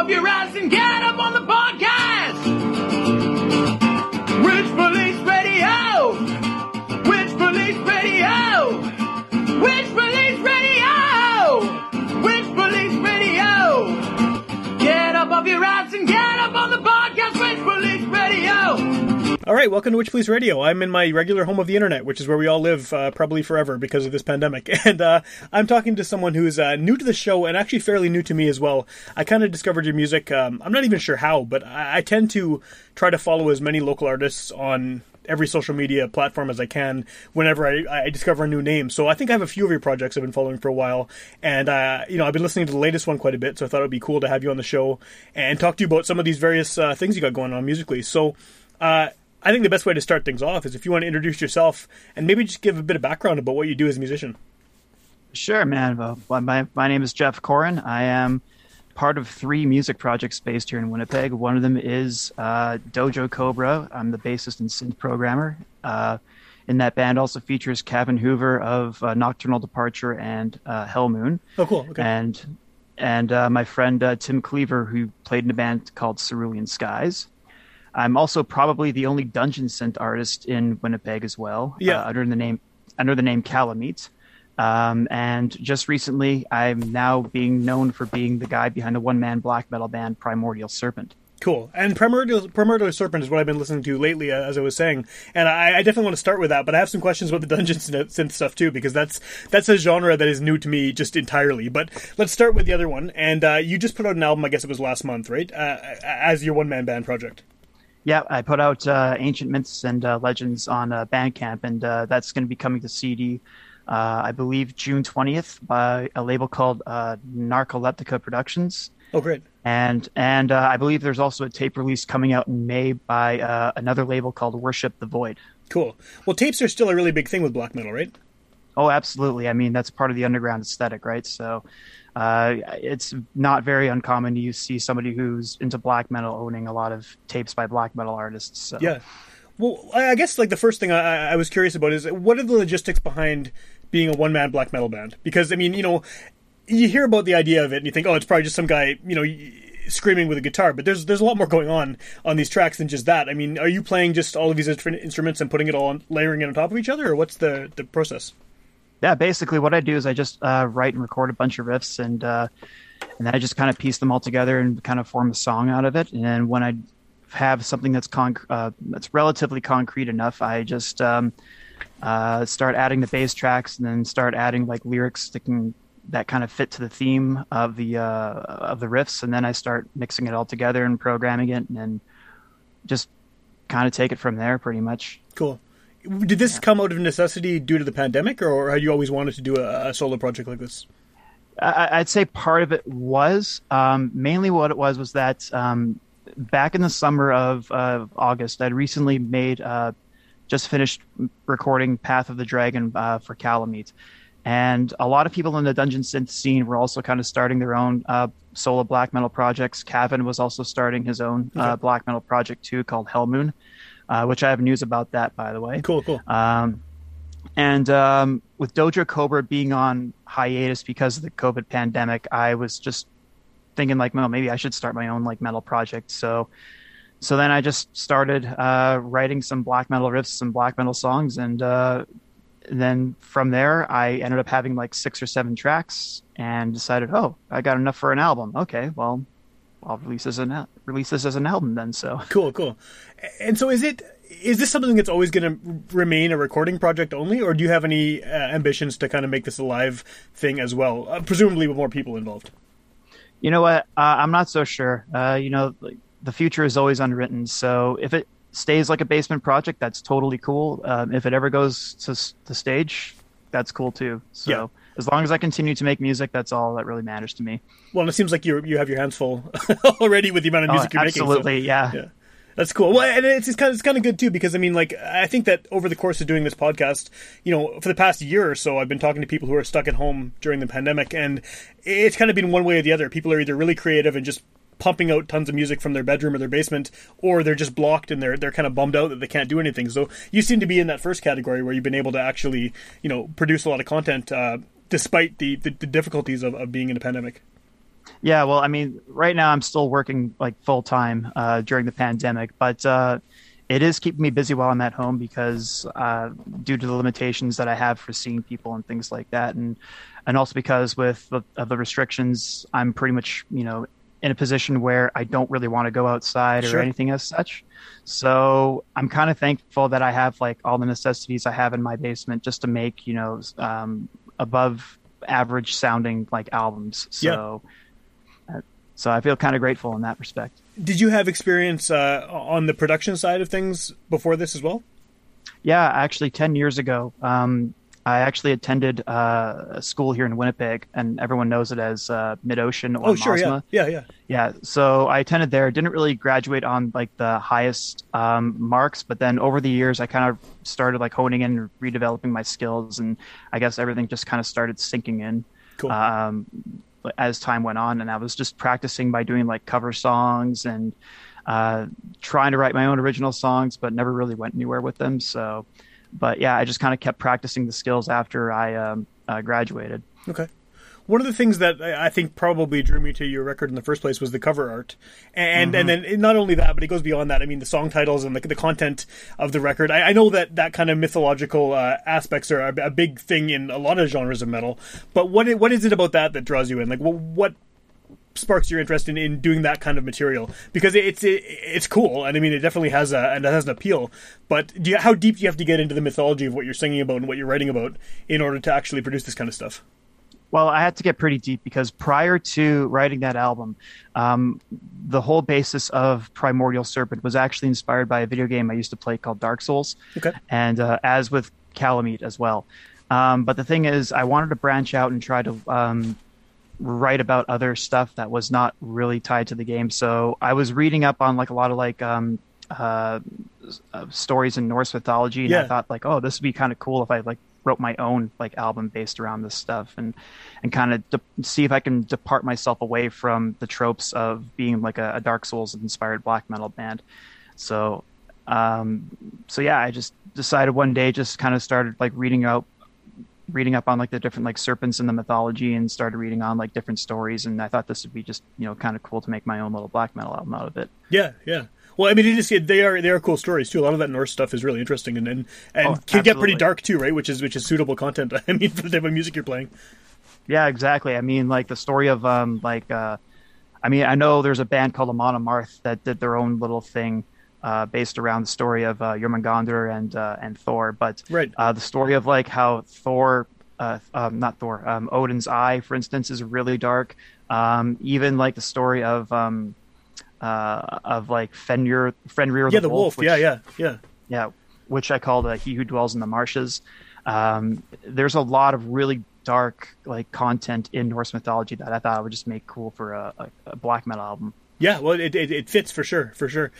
Up your ass and get up on the podcast. All right, welcome to Witch Police Radio. I'm in my regular home of the internet, which is where we all live uh, probably forever because of this pandemic. And uh, I'm talking to someone who's uh, new to the show and actually fairly new to me as well. I kind of discovered your music. Um, I'm not even sure how, but I-, I tend to try to follow as many local artists on every social media platform as I can whenever I, I discover a new name. So I think I have a few of your projects I've been following for a while, and uh, you know I've been listening to the latest one quite a bit. So I thought it would be cool to have you on the show and talk to you about some of these various uh, things you got going on musically. So. Uh, I think the best way to start things off is if you want to introduce yourself and maybe just give a bit of background about what you do as a musician. Sure, man. Well, my, my name is Jeff Corin. I am part of three music projects based here in Winnipeg. One of them is uh, Dojo Cobra. I'm the bassist and synth programmer. Uh, in that band also features Kevin Hoover of uh, Nocturnal Departure and uh, Hell Moon. Oh, cool. Okay. And and uh, my friend uh, Tim Cleaver, who played in a band called Cerulean Skies. I'm also probably the only dungeon synth artist in Winnipeg as well. Yeah. Uh, under the name under the name Kalameet. Um, and just recently, I'm now being known for being the guy behind the one man black metal band Primordial Serpent. Cool. And Primordial, Primordial Serpent is what I've been listening to lately, uh, as I was saying. And I, I definitely want to start with that, but I have some questions about the dungeon synth stuff too, because that's that's a genre that is new to me just entirely. But let's start with the other one. And uh, you just put out an album, I guess it was last month, right? Uh, as your one man band project. Yeah, I put out uh, Ancient Myths and uh, Legends on uh, Bandcamp, and uh, that's going to be coming to CD, uh, I believe, June 20th by a label called uh, Narcoleptica Productions. Oh, great. And and I believe there's also a tape release coming out in May by another label called Worship the Void. Cool. Well, tapes are still a really big thing with black metal, right? Oh, absolutely. I mean, that's part of the underground aesthetic, right? So uh, it's not very uncommon to see somebody who's into black metal owning a lot of tapes by black metal artists. So. Yeah. Well, I guess like the first thing I, I was curious about is what are the logistics behind being a one man black metal band? Because I mean, you know, you hear about the idea of it and you think, oh, it's probably just some guy, you know, screaming with a guitar. But there's there's a lot more going on on these tracks than just that. I mean, are you playing just all of these instruments and putting it all on, layering it on top of each other, or what's the the process? Yeah, basically what I do is I just uh, write and record a bunch of riffs and uh, and then I just kind of piece them all together and kind of form a song out of it. And then when I have something that's conc- uh, that's relatively concrete enough, I just um, uh, start adding the bass tracks and then start adding like lyrics that can that kind of fit to the theme of the uh, of the riffs, and then I start mixing it all together and programming it, and then just kind of take it from there, pretty much. Cool. Did this yeah. come out of necessity due to the pandemic, or had you always wanted to do a, a solo project like this? I, would say part of it was. Um, mainly what it was was that um, back in the summer of uh, August, I'd recently made, uh, just finished recording Path of the Dragon uh, for Kalameet. And a lot of people in the dungeon synth scene were also kind of starting their own uh, solo black metal projects. Kevin was also starting his own uh, okay. black metal project too, called Hell Moon uh, which I have news about that, by the way. Cool, cool. Um, and um, with Dojo Cobra being on hiatus because of the COVID pandemic, I was just thinking like, well, maybe I should start my own like metal project. So, so then I just started uh, writing some black metal riffs, some black metal songs, and uh, then from there, I ended up having like six or seven tracks, and decided, oh, I got enough for an album. Okay, well, I'll release this as an release this as an album then. So cool, cool. And so is it is this something that's always going to remain a recording project only, or do you have any uh, ambitions to kind of make this a live thing as well, uh, presumably with more people involved? You know what? Uh, I'm not so sure. Uh, you know, like, the future is always unwritten. So if it stays like a basement project, that's totally cool. Um, if it ever goes to the stage, that's cool too. So. Yeah as long as I continue to make music, that's all that really matters to me. Well, and it seems like you you have your hands full already with the amount of music oh, you're absolutely, making. So, yeah. yeah. That's cool. Well, and it's, it's kind of it's kind of good too because I mean, like I think that over the course of doing this podcast, you know, for the past year or so, I've been talking to people who are stuck at home during the pandemic, and it's kind of been one way or the other. People are either really creative and just pumping out tons of music from their bedroom or their basement, or they're just blocked and they're they're kind of bummed out that they can't do anything. So you seem to be in that first category where you've been able to actually, you know, produce a lot of content uh, despite the, the, the difficulties of, of being in a pandemic. Yeah, well, I mean, right now I'm still working like full time uh, during the pandemic, but uh, it is keeping me busy while I'm at home because uh, due to the limitations that I have for seeing people and things like that, and and also because with the, of the restrictions, I'm pretty much you know in a position where I don't really want to go outside or anything as such. So I'm kind of thankful that I have like all the necessities I have in my basement just to make you know um, above average sounding like albums. So. Yeah so I feel kind of grateful in that respect. Did you have experience uh, on the production side of things before this as well? Yeah, actually, 10 years ago, um, I actually attended uh, a school here in Winnipeg, and everyone knows it as uh, Mid Ocean or oh, sure, Mosma. Yeah. yeah, yeah, yeah. So I attended there. Didn't really graduate on like the highest um, marks, but then over the years, I kind of started like honing in and redeveloping my skills, and I guess everything just kind of started sinking in. Cool. Um, as time went on, and I was just practicing by doing like cover songs and uh, trying to write my own original songs, but never really went anywhere with them. So, but yeah, I just kind of kept practicing the skills after I um, uh, graduated. Okay one of the things that I think probably drew me to your record in the first place was the cover art, and mm-hmm. and then not only that, but it goes beyond that. I mean, the song titles and the, the content of the record. I, I know that that kind of mythological uh, aspects are a, a, big thing in a lot of genres of metal. But what what is it about that that draws you in? Like, what, what sparks your interest in, in doing that kind of material because it's it, it's cool and I mean it definitely has a and it has an appeal. But do you, how deep do you have to get into the mythology of what you're singing about and what you're writing about in order to actually produce this kind of stuff? Well, I had to get pretty deep because prior to writing that album, um, the whole basis of Primordial Serpent was actually inspired by a video game I used to play called Dark Souls. Okay. And uh, as with Kalameet as well. Um, but the thing is, I wanted to branch out and try to um, write about other stuff that was not really tied to the game. So I was reading up on like a lot of like um, uh, stories in Norse mythology, and yeah. I thought like, oh, this would be kind of cool if I like wrote my own like album based around this stuff and and kind of de- see if I can depart myself away from the tropes of being like a, a Dark Souls inspired black metal band. So um so yeah, I just decided one day just kind of started like reading out reading up on like the different like serpents in the mythology and started reading on like different stories and I thought this would be just, you know, kind of cool to make my own little black metal album out of it. Yeah, yeah. Well, I mean, it is they are they are cool stories too. A lot of that Norse stuff is really interesting and and, and Oh, can get pretty dark too, right? Which is which is suitable content. I mean, for the type of music you're playing. Yeah, exactly. I mean, like the story of um, like, uh, I mean, I know there's a band called Amon Amarth that did their own little thing uh, based around the story of uh, Jormungandr and uh, and Thor, but Right. uh, the story of like how Thor, uh, um, not Thor, um, Odin's eye, for instance, is really dark. Um, even like the story of um, uh, of like Fenrir, Fenrir Yeah, the, the wolf. which- Yeah, yeah, yeah. yeah, which I call the He Who Dwells in the Marshes. Um, there's a lot of really dark like content in Norse mythology that I thought I would just make cool for a, a, a black metal album. Yeah, well, it, it it fits for sure, for sure.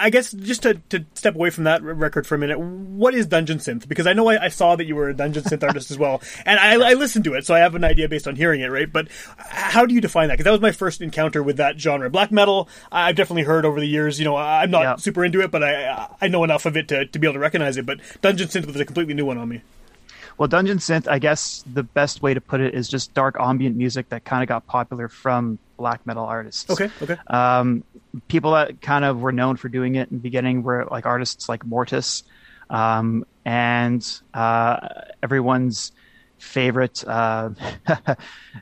I guess just to, to step away from that record for a minute, what is Dungeon Synth? Because I know I, I saw that you were a Dungeon Synth artist as well, and I, I listened to it, so I have an idea based on hearing it, right? But how do you define that? Because that was my first encounter with that genre. Black metal, I've definitely heard over the years. You know, I'm not Yeah. super into it, but I I know enough of it to, to be able to recognize it. But Dungeon Synth was a completely new one on me. Well, Dungeon Synth, I guess the best way to put it is just dark ambient music that kind of got popular from black metal artists. Okay, okay. Um, people that kind of were known for doing it in the beginning were like artists like Mortiis, um, and uh, everyone's favorite. Uh,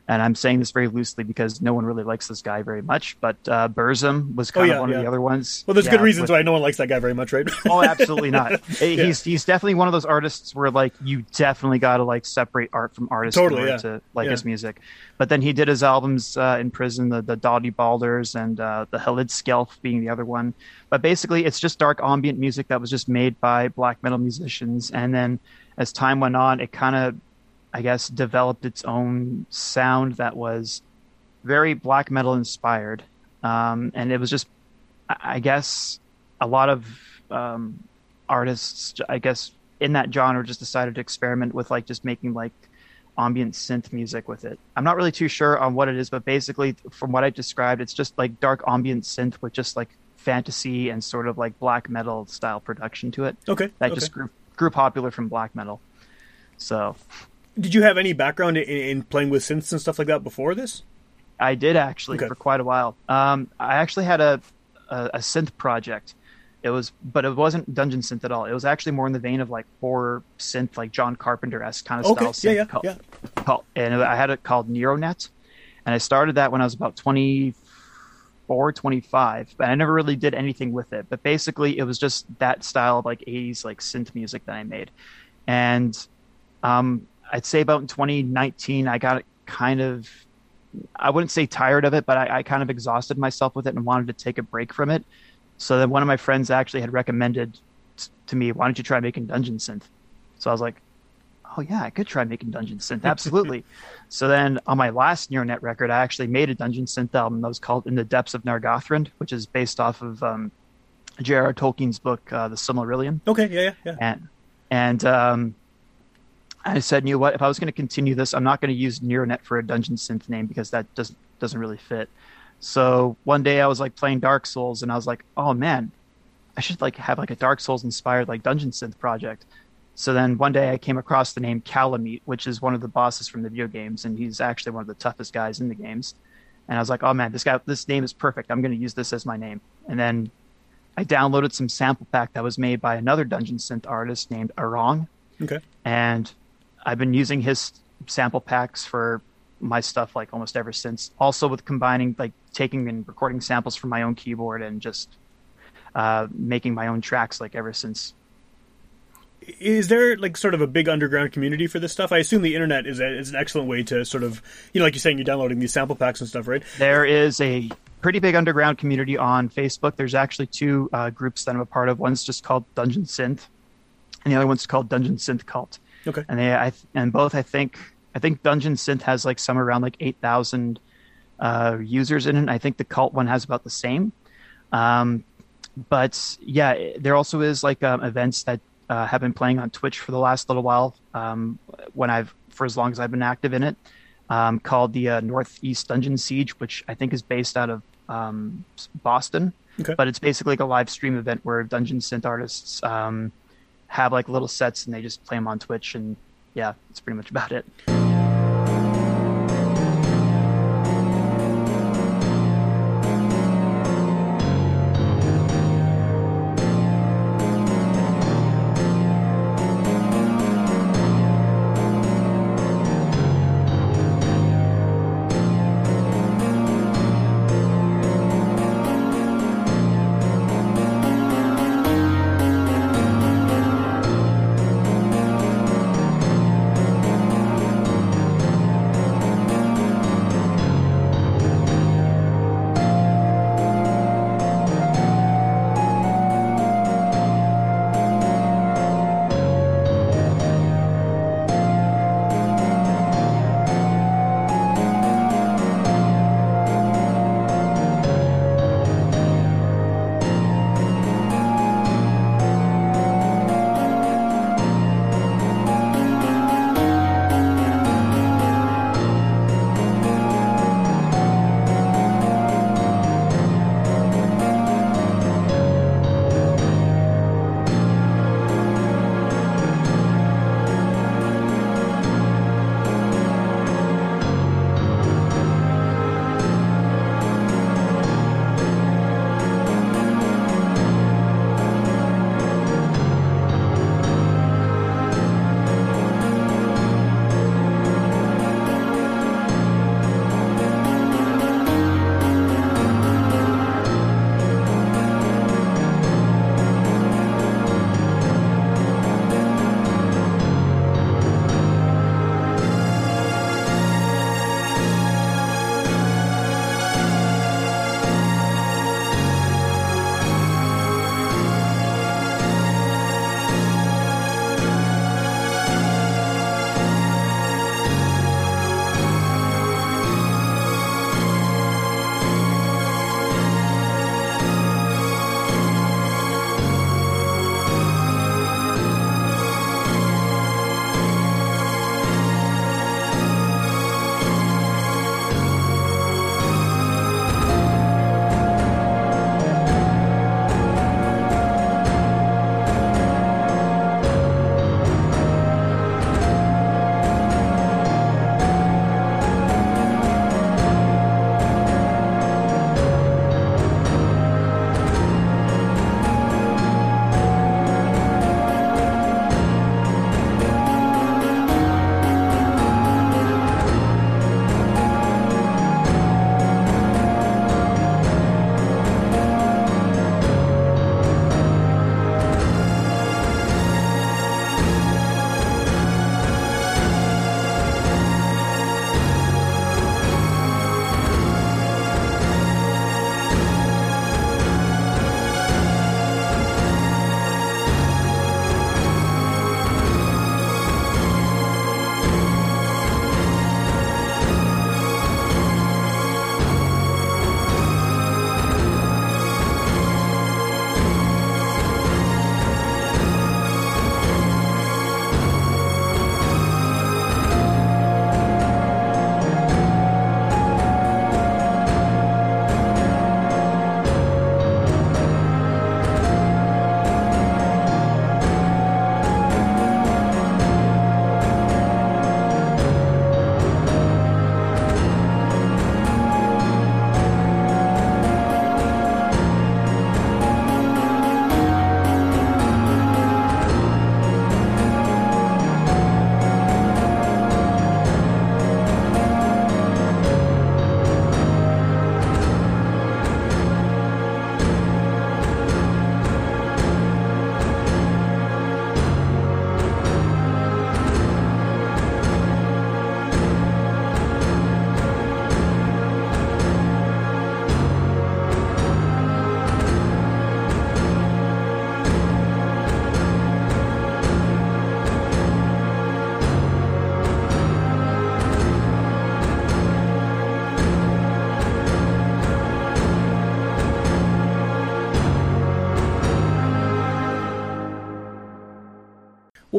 and I'm saying this very loosely because no one really likes this guy very much, but uh, Burzum was kind Oh, yeah, of one yeah. of the other ones. Well, there's Yeah, good reasons with- why no one likes that guy very much, right? Oh, absolutely not. He's he's definitely one of those artists where like you definitely got to like separate art from artist Totally, yeah. to like his music. But then he did his albums uh, in prison, the the Dauði Baldrs and uh, the Hliðskjálf being the other one. But basically, it's just dark ambient music that was just made by black metal musicians, and then as time went on, it kind of, I guess, developed its own sound that was very black metal inspired, um, and it was just, I guess, a lot of um, artists, I guess, in that genre just decided to experiment with like just making like ambient synth music with it. I'm not really too sure on what it is, but basically, from what I described, it's just like dark ambient synth with just like fantasy and sort of like black metal style production to it. okay. That okay. just grew grew popular from black metal. So Did you have any background in, in playing with synths and stuff like that before this? I did actually Okay. for quite a while. Um, I actually had a, a a synth project. It was, but it wasn't dungeon synth at all. It was actually more in the vein of like horror synth, like John Carpenter esque kind of Okay. style. Yeah, synth yeah, called, yeah. called- and I had it called Neuronet, and I started that when I was about 24, 25, but I never really did anything with it. But basically, it was just that style of like 80s like synth music that I made, and um, I'd say about in 2019, I got kind of I wouldn't say tired of it, but I, I kind of exhausted myself with it and wanted to take a break from it. So then one of my friends actually had recommended to me, why don't you try making dungeon synth? So I was like, oh yeah, I could try making dungeon synth, absolutely. so then on my last Neuronet record, I actually made a dungeon synth album that was called In the Depths of Nargothrond, which is based off of um, J.R.R. Tolkien's book, uh, The Silmarillion Okay. Yeah, yeah, yeah. and and um, I said, you know what? If I was going to continue this, I'm not going to use Neuronet for a dungeon synth name because that doesn't doesn't really fit. So one day I was like playing Dark Souls, and I was like, oh man, I should like have like a Dark Souls inspired like dungeon synth project. So then one day I came across the name Kalameet, which is one of the bosses from the video games, and he's actually one of the toughest guys in the games. And I was like, oh man, this guy, this name is perfect. I'm going to use this as my name. And then I downloaded some sample pack that was made by another dungeon synth artist named Arong, Okay. and I've been using his sample packs for my stuff like almost ever since. Also with combining like taking and recording samples from my own keyboard and just uh, making my own tracks like ever since. Is there like sort of a big underground community for this stuff? I assume the internet is, a, is an excellent way to sort of, you know, like you're saying, you're downloading these sample packs and stuff, right? There is a pretty big underground community on Facebook. There's actually two uh, groups that I'm a part of. One's just called Dungeon Synth, and the other one's called Dungeon Synth Cult. Okay. and they I and both I think I think Dungeon Synth has like somewhere around like eight thousand uh, users in it. I think the cult one has about the same. Um, but yeah, there also is like um, events that uh, have been playing on Twitch for the last little while. Um, when I've for as long as I've been active in it, um, called the uh, Northeast Dungeon Siege, which I think is based out of um, Boston. Okay. But it's basically like a live stream event where Dungeon Synth artists um, have like little sets and they just play them on Twitch. And yeah, that's pretty much about it.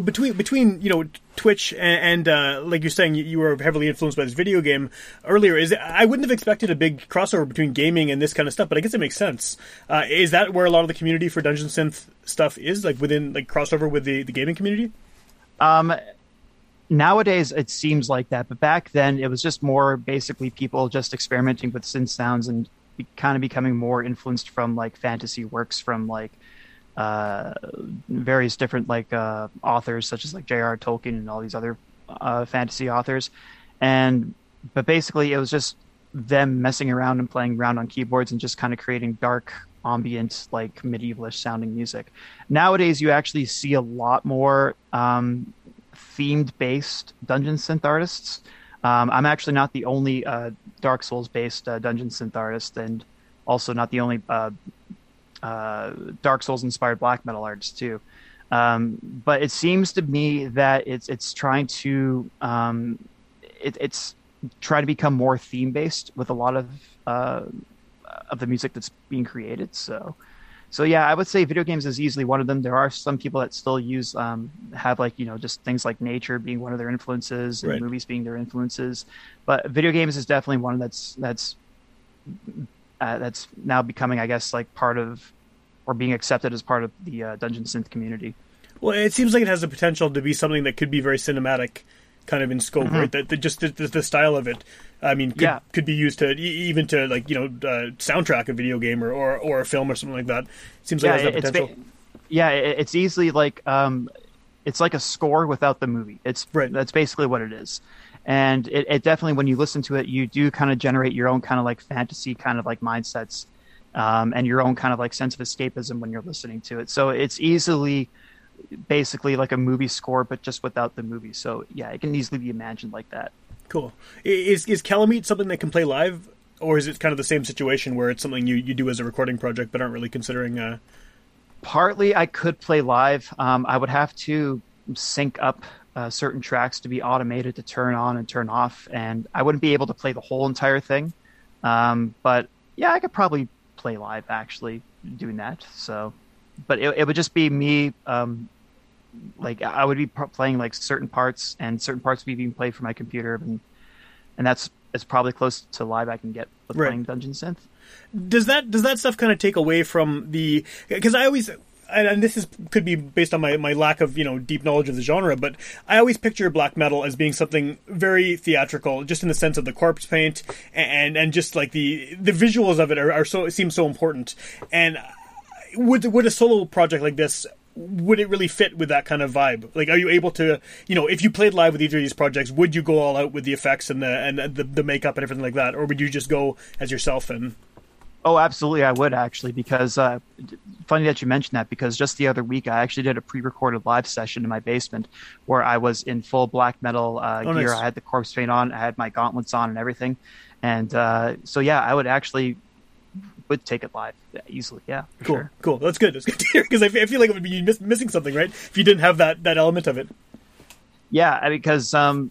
Well, between between you know Twitch and, and uh, like you're saying, you, were heavily influenced by this video game earlier. Is I wouldn't have expected a big crossover between gaming and this kind of stuff, but I guess it makes sense. Uh, is that where a lot of the community for Dungeon Synth stuff is, like within like crossover with the, the gaming community? Um, nowadays it seems like that, but back then it was just more basically people just experimenting with synth sounds and be, kind of becoming more influenced from like fantasy works from like uh, various different like uh, authors such as like J.R. Tolkien and all these other uh, fantasy authors, and but basically it was just them messing around and playing around on keyboards and just kind of creating dark ambient like medievalish sounding music. Nowadays you actually see a lot more um, themed based dungeon synth artists. Um, I'm actually not the only uh, Dark Souls based uh, dungeon synth artist, and also not the only uh, uh, Dark Souls inspired black metal artists too. Um, but it seems to me that it's it's trying to um, it, it's trying to become more theme based with a lot of uh, of the music that's being created. So, so yeah, I would say video games is easily one of them. There are some people that still use um, have like you know just things like nature being one of their influences and Right. movies being their influences, but video games is definitely one that's that's uh, that's now becoming, I guess, like part of or being accepted as part of the uh, dungeon synth community. Well, it seems like it has the potential to be something that could be very cinematic, kind of in scope, right? That, that just the, the, style of it. I mean, could, Yeah. could be used to even to like you know uh, soundtrack a video game or, or or a film or something like that. Seems like it has that it's potential. yeah, it's easily like um, it's like a score without the movie. It's Right. That's basically what it is, and it, it definitely when you listen to it, you do kind of generate your own kind of like fantasy kind of like mindsets, um, and your own kind of like sense of escapism when you're listening to it. So it's easily basically like a movie score, but just without the movie. So yeah, it can easily be imagined like that. Cool. Is is Kalameet something that can play live, or is it kind of the same situation where it's something you, you do as a recording project but aren't really considering? Uh, partly I could play live. Um, I would have to sync up uh, certain tracks to be automated to turn on and turn off, and I wouldn't be able to play the whole entire thing. Um, but yeah, I could probably play live actually doing that. So, but it, it would just be me. Um, like I would be playing like certain parts, and certain parts would be being played from my computer, and and that's as probably close to live I can get with Right. playing Dungeon Synth. does that does that stuff kind of take away from the because I always and, and this is could be based on my, my lack of you know deep knowledge of the genre, but I always picture black metal as being something very theatrical, just in the sense of the corpse paint and and just like the the visuals of it are, are so it seems so important. And would would a solo project like this would it really fit with that kind of vibe? Like, are you able to, you know, if you played live with either of these projects, would you go all out with the effects and the and the, the makeup and everything like that, or would you just go as yourself and Oh, absolutely, I would actually, because uh, funny that you mentioned that, because just the other week I actually did a pre-recorded live session in my basement where I was in full black metal uh, Oh, gear. nice. I had the corpse paint on, I had my gauntlets on, and everything. And uh, so, yeah, I would actually would take it live easily. Yeah, Cool, sure. cool. That's good. That's good to hear because I, feel like it would be miss- missing something, right? If you didn't have that that element of it. Yeah, I- because um,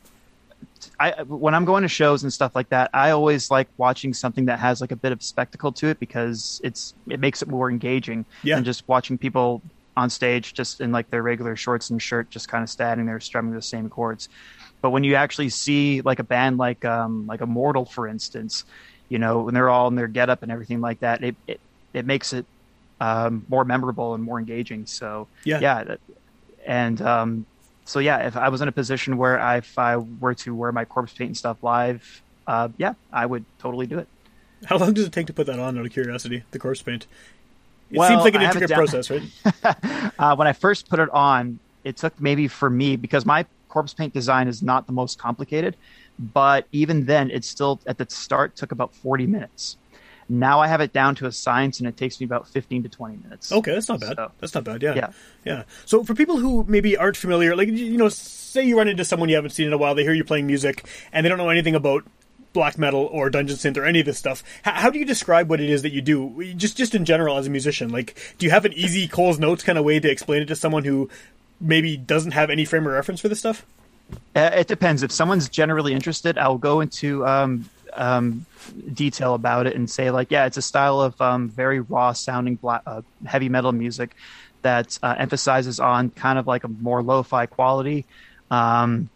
I when I'm going to shows and stuff like that, I always like watching something that has like a bit of spectacle to it because it's it makes it more engaging Yeah. than just watching people on stage just in like their regular shorts and shirt, just kind of standing there strumming the same chords. But when you actually see like a band like um like Immortal, for instance, you know, when they're all in their getup and everything like that, it it, it makes it um, more memorable and more engaging. So Yeah. yeah, and um, so yeah, if I was in a position where I, if I were to wear my corpse paint and stuff live, uh, yeah, I would totally do it. How long does it take to put that on? Out of curiosity, the corpse paint. It Well, seems like an intricate down- process, right? Uh, when I first put it on, it took maybe for me because my corpse paint design is not the most complicated, but even then, it still at the start took about forty minutes. Now I have it down to a science, and it takes me about fifteen to twenty minutes. Okay, that's not bad. So- That's not bad. Yeah. Yeah. Yeah. So for people who maybe aren't familiar, like you know, say you run into someone you haven't seen in a while, they hear you playing music, and they don't know anything about black metal or dungeon synth or any of this stuff. How, how do you describe what it is that you do? Just just in general as a musician, like do you have an easy Cole's notes kind of way to explain it to someone who maybe doesn't have any frame of reference for this stuff? Uh, it depends. If someone's generally interested, I'll go into um, um, detail about it and say like, yeah, it's a style of um, very raw sounding black, uh, heavy metal music that uh, emphasizes on kind of like a more lo-fi quality, um,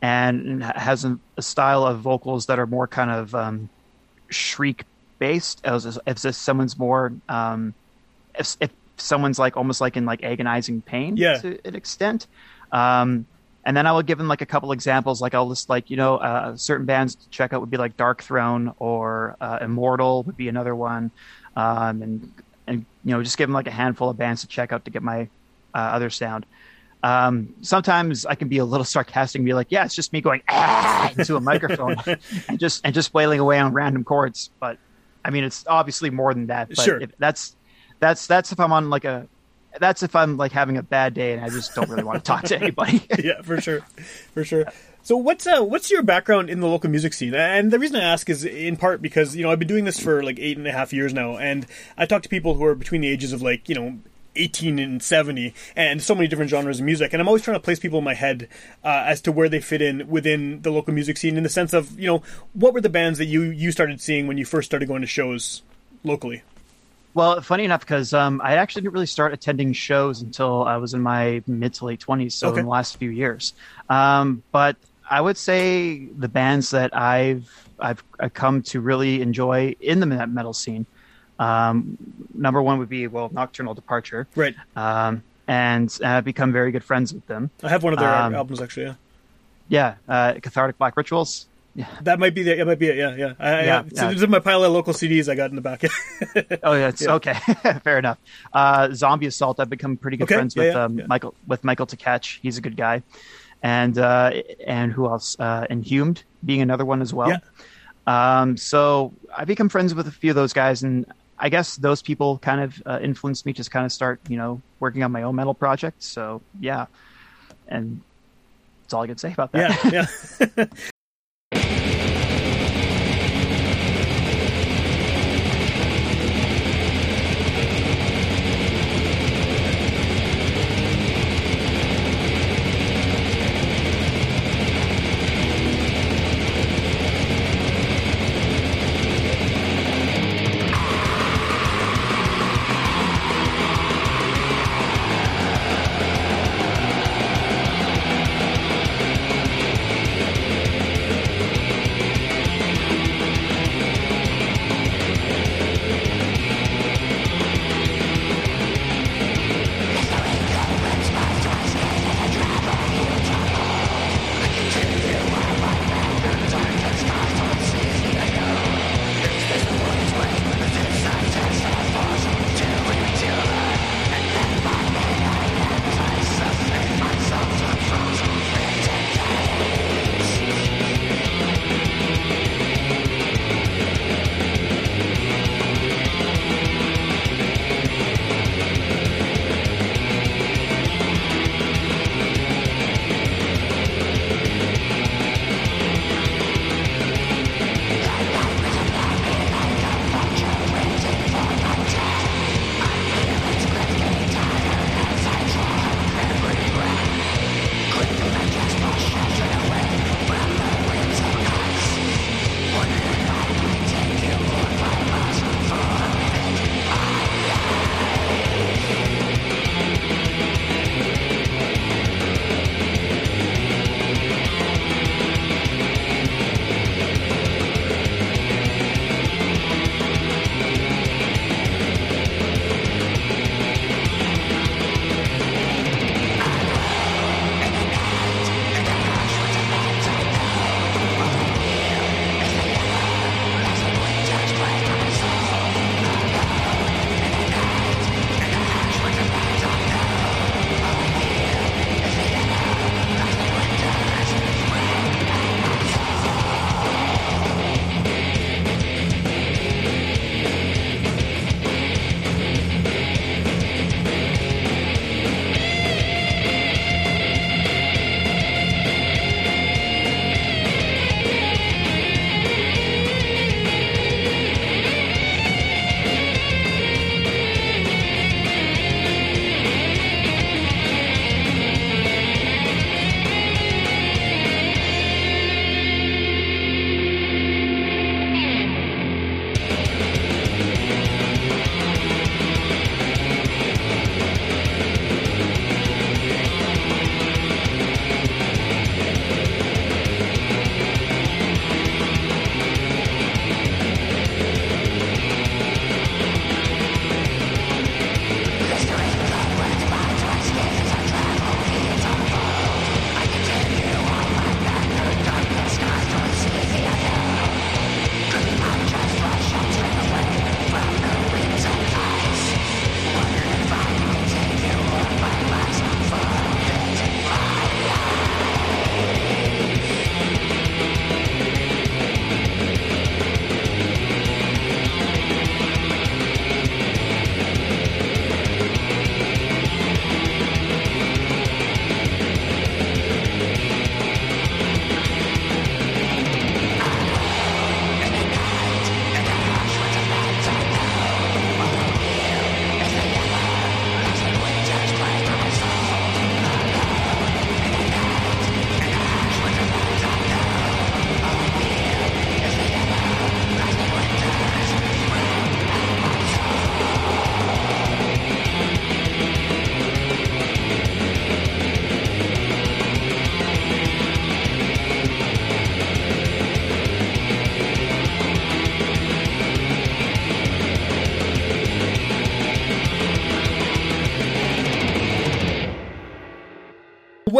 and has a, a, style of vocals that are more kind of um, shriek based. As if, if someone's more, um, if, if someone's like almost like in like agonizing pain yeah. to an extent. Um, and then I will give them like a couple examples. Like I'll list like you know uh, certain bands to check out would be like Darkthrone or uh, Immortal would be another one, um, and and you know just give them like a handful of bands to check out to get my uh, other sound. Um, sometimes I can be a little sarcastic and be like, "Yeah, it's just me going ah! into a microphone and just and just wailing away on random chords." But I mean, it's obviously more than that. But sure. that's that's that's if I'm on like a that's if I'm like having a bad day and I just don't really want to talk to anybody. yeah, for sure, for sure. So what's uh, what's your background in the local music scene? And the reason I ask is in part because you know I've been doing this for like eight and a half years now, and I talk to people who are between the ages of like you know 18 and 70 and so many different genres of music and i'm always trying to place people in my head uh, as to where they fit in within the local music scene in the sense of you know what were the bands that you you started seeing when you first started going to shows locally well, funny enough, because um, I actually didn't really start attending shows until I was in my mid to late twenties, so okay. in the last few years. Um, but I would say the bands that I've I've, I've come to really enjoy in the metal scene. Um, number one would be well, Nocturnal Departure, right? Um, and I've become very good friends with them. I have one of their um, albums actually. Yeah, yeah, uh, Cathartic Black Rituals. Yeah. That might be the. It might be it. Yeah, yeah. I, yeah, I, yeah. my pile of local CDs I got in the back. oh yeah, okay. Fair enough. Uh, Zombie Assault. I've become pretty good okay. friends with um, Michael with Michael Tkach. He's a good guy, and uh, and who else? Uh, Inhumed being another one as well. Um, so I become friends with a few of those guys, and I guess those people kind of uh, influenced me to kind of start, you know, working on my own metal project. So yeah, and that's all I can say about that. Yeah, yeah.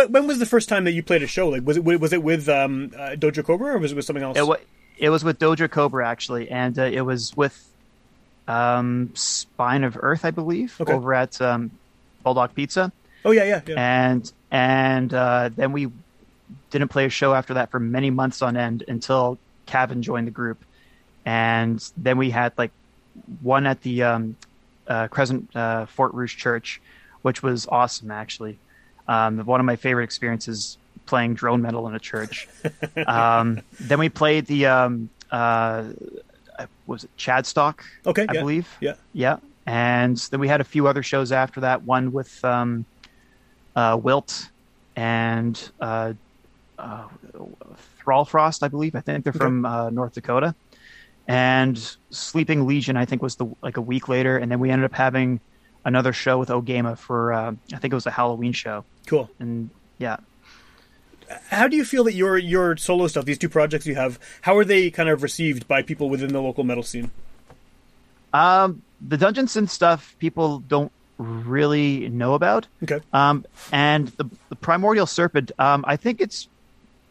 What, when was the first time that you played a show? Like, was it was it with um, uh, Doja Cobra or was it with something else? It, wa- it was with Doja Cobra actually, and uh, it was with um, Spine of Earth, I believe, Okay. over at um, Bulldog Pizza, oh yeah, yeah, yeah. and and uh, then we didn't play a show after that for many months on end until Kevin joined the group, and then we had like one at the um, uh, Crescent uh, Fort Rouge Church, which was awesome actually. Um, one of my favorite experiences playing drone metal in a church. um, then we played the um, uh, was it Chadstock? Okay, I yeah, believe. yeah. Yeah, and then we had a few other shows after that. One with um, uh, Wilt and uh, uh, Thrallfrost, I believe. I think they're Okay. from uh, North Dakota. And Sleeping Legion, I think, was the like a week later, and then we ended up having another show with Ogama for uh, I think it was a Halloween show, Cool. and yeah. How do you feel that your your solo stuff, these two projects you have, how are they kind of received by people within the local metal scene? Um, the Dungeon Synth stuff people don't really know about. Okay. Um, and the, the Primordial Serpent, um, I think it's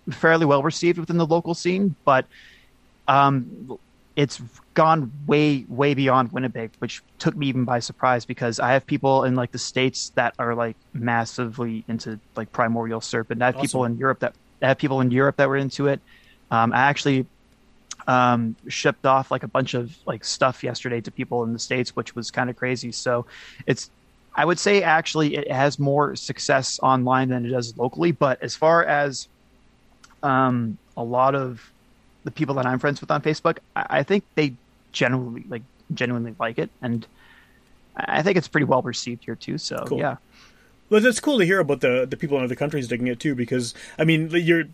fairly well received within the local scene, but um, it's gone way, way beyond Winnipeg, which took me even by surprise because I have people in like the states that are like massively into like Primordial Serpent. I have people in Europe that I have people in Europe that were into it. Um, I actually um, shipped off like a bunch of like stuff yesterday to people in the states, which was kind of crazy. So it's I would say actually it has more success online than it does locally. But as far as um, a lot of the people that I'm friends with on Facebook, I, I think they genuinely like genuinely like it, and I think it's pretty well received here too. So Cool. yeah, Well, it's cool to hear about the the people in other countries digging it too, because I mean, you're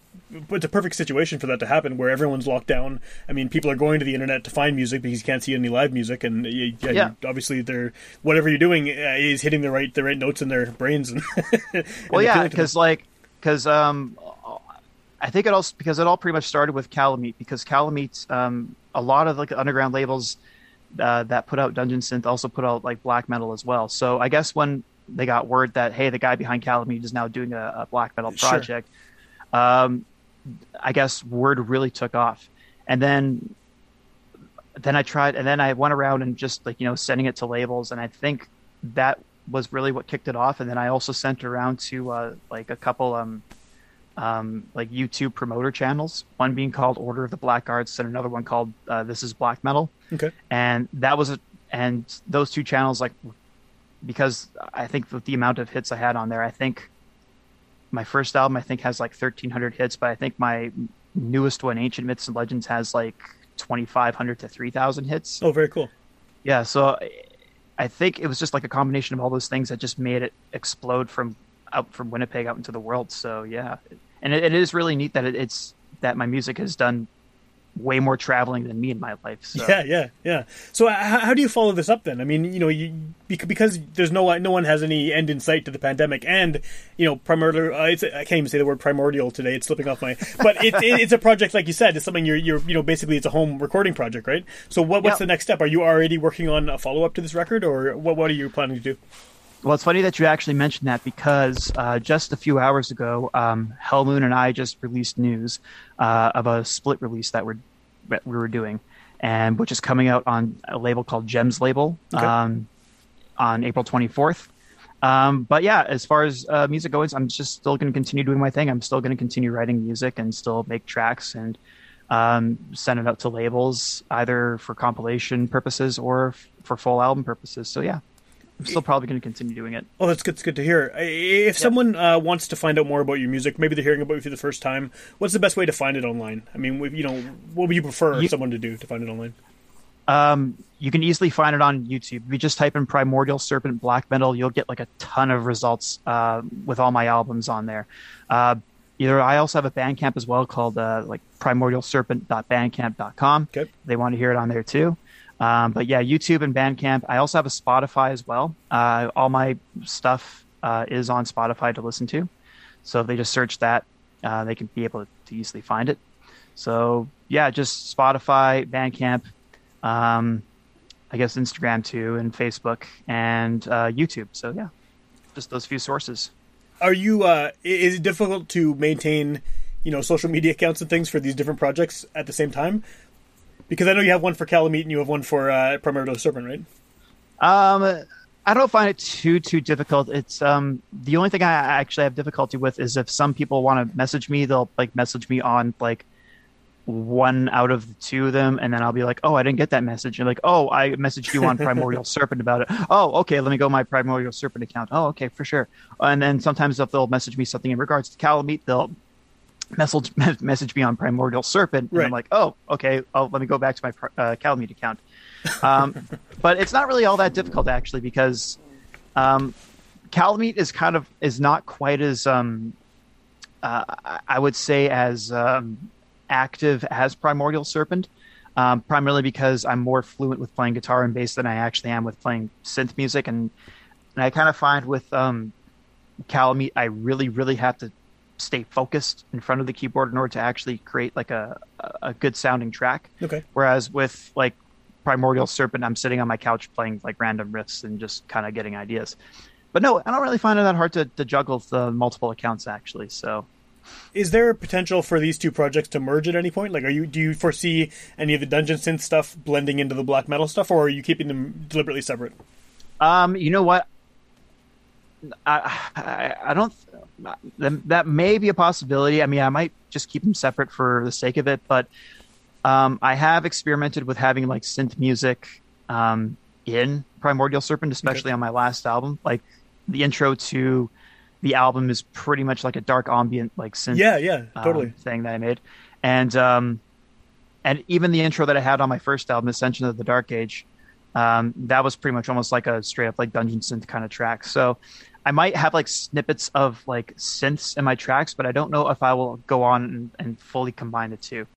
it's a perfect situation for that to happen, where everyone's locked down. I mean, people are going to the internet to find music because you can't see any live music, and you, yeah, Yeah. you- obviously, they're whatever you're doing uh, is hitting the right the right notes in their brains. And, and well, yeah, appealing to them. because like because um, I think it also because it all pretty much started with Kalameet because Kalameet um, a lot of like underground labels uh, that put out Dungeon Synth also put out like black metal as well. So I guess when they got word that hey, the guy behind Kalameet is now doing a, a black metal Sure. project, um, I guess word really took off, and then then I tried, and then I went around and just like you know sending it to labels, and I think that was really what kicked it off. And then I also sent it around to uh, like a couple um, um, like YouTube promoter channels, one being called Order of the Black Arts, and another one called uh, This Is Black Metal. okay, And that was a, and those two channels like because I think with the amount of hits I had on there, I think my first album I think has like 1300 hits, but I think my newest one, Ancient Myths and Legends, has like 2500 to 3000 hits. oh, very cool. Yeah, so I think it was just like a combination of all those things that just made it explode from out from Winnipeg out into the world. So yeah, and it, it is really neat that it, it's that my music has done way more traveling than me in my life. So Yeah, yeah, yeah. So how, how do you follow this up then? I mean, you know, you because there's no no one has any end in sight to the pandemic, and you know, primordial. Uh, it's, I can't even say the word primordial today; it's slipping off my. But it, it, it's a project, like you said, it's something you're you're you know basically it's a home recording project, right? So what what's Yeah. the next step? Are you already working on a follow up to this record, or what what are you planning to do? Well, it's funny that you actually mentioned that because uh, just a few hours ago, um, Hell Moon and I just released news uh, of a split release that we're that we were doing, and which is coming out on a label called Gems Label Okay. um, on April 24th. Um, but yeah, as far as uh, music goes, I'm just still going to continue doing my thing. I'm still going to continue writing music and still make tracks and um, send it out to labels either for compilation purposes or f- for full album purposes. So yeah, I'm still probably going to continue doing it. Oh, that's good. It's good to hear. If someone uh, wants to find out more about your music, maybe they're hearing about you for the first time. What's the best way to find it online? I mean, you know, what would you prefer You- someone to do to find it online? Um, you can easily find it on YouTube. If you just type in Primordial Serpent Black Metal, you'll get like a ton of results uh, with all my albums on there. Uh, either I also have a Bandcamp as well called uh, like primordialserpent.bandcamp.com. Okay. They want to hear it on there too. Um, but yeah, YouTube and Bandcamp. I also have a Spotify as well. Uh, all my stuff uh, is on Spotify to listen to. So if they just search that, uh, they can be able to easily find it. So yeah, just Spotify, Bandcamp, um, I guess Instagram too, and Facebook and uh, YouTube. So yeah, just those few sources. Are you? Uh, is it difficult to maintain, you know, social media accounts and things for these different projects at the same time? Because I know you have one for Kalameet and you have one for uh, Primordial Serpent, right? Um, I don't find it too too difficult. It's um the only thing I actually have difficulty with is if some people want to message me, they'll like message me on like one out of the two of them, and then I'll be like, "Oh, I didn't get that message." And like, "Oh, I messaged you on Primordial Serpent about it." Oh, okay, let me go my Primordial Serpent account. Oh, okay, for sure. And then sometimes if they'll message me something in regards to Kalameet, they'll message message me on Primordial Serpent, and Right. I'm like, "Oh, okay, oh, let me go back to my uh, Kalameet account." Um, but it's not really all that difficult actually because um, Kalameet is kind of is not quite as um, uh, I- would say as um, active as Primordial Serpent. Um, primarily because I'm more fluent with playing guitar and bass than I actually am with playing synth music, and and I kind of find with um, Kalameet, I really really have to stay focused in front of the keyboard in order to actually create like a a good sounding track. Okay. Whereas with like Primordial Serpent, I'm sitting on my couch playing like random riffs and just kind of getting ideas. But no, I don't really find it that hard to, to juggle the multiple accounts actually. So Is there a potential for these two projects to merge at any point? Like, are you do you foresee any of the dungeon synth stuff blending into the black metal stuff, or are you keeping them deliberately separate? Um, you know what? I, I, I don't. That that may be a possibility. I mean, I might just keep them separate for the sake of it, but um, I have experimented with having like synth music um, in Primordial Serpent, especially on my last album. Like the intro to the album is pretty much like a dark ambient like synth Yeah, yeah, um, totally. thing that I made, and um, and even the intro that I had on my first album, Ascension of the Dark Age, um, that was pretty much almost like a straight up like dungeon synth kind of track. So I might have like snippets of like synths in my tracks, but I don't know if I will go on and, and fully combine the two.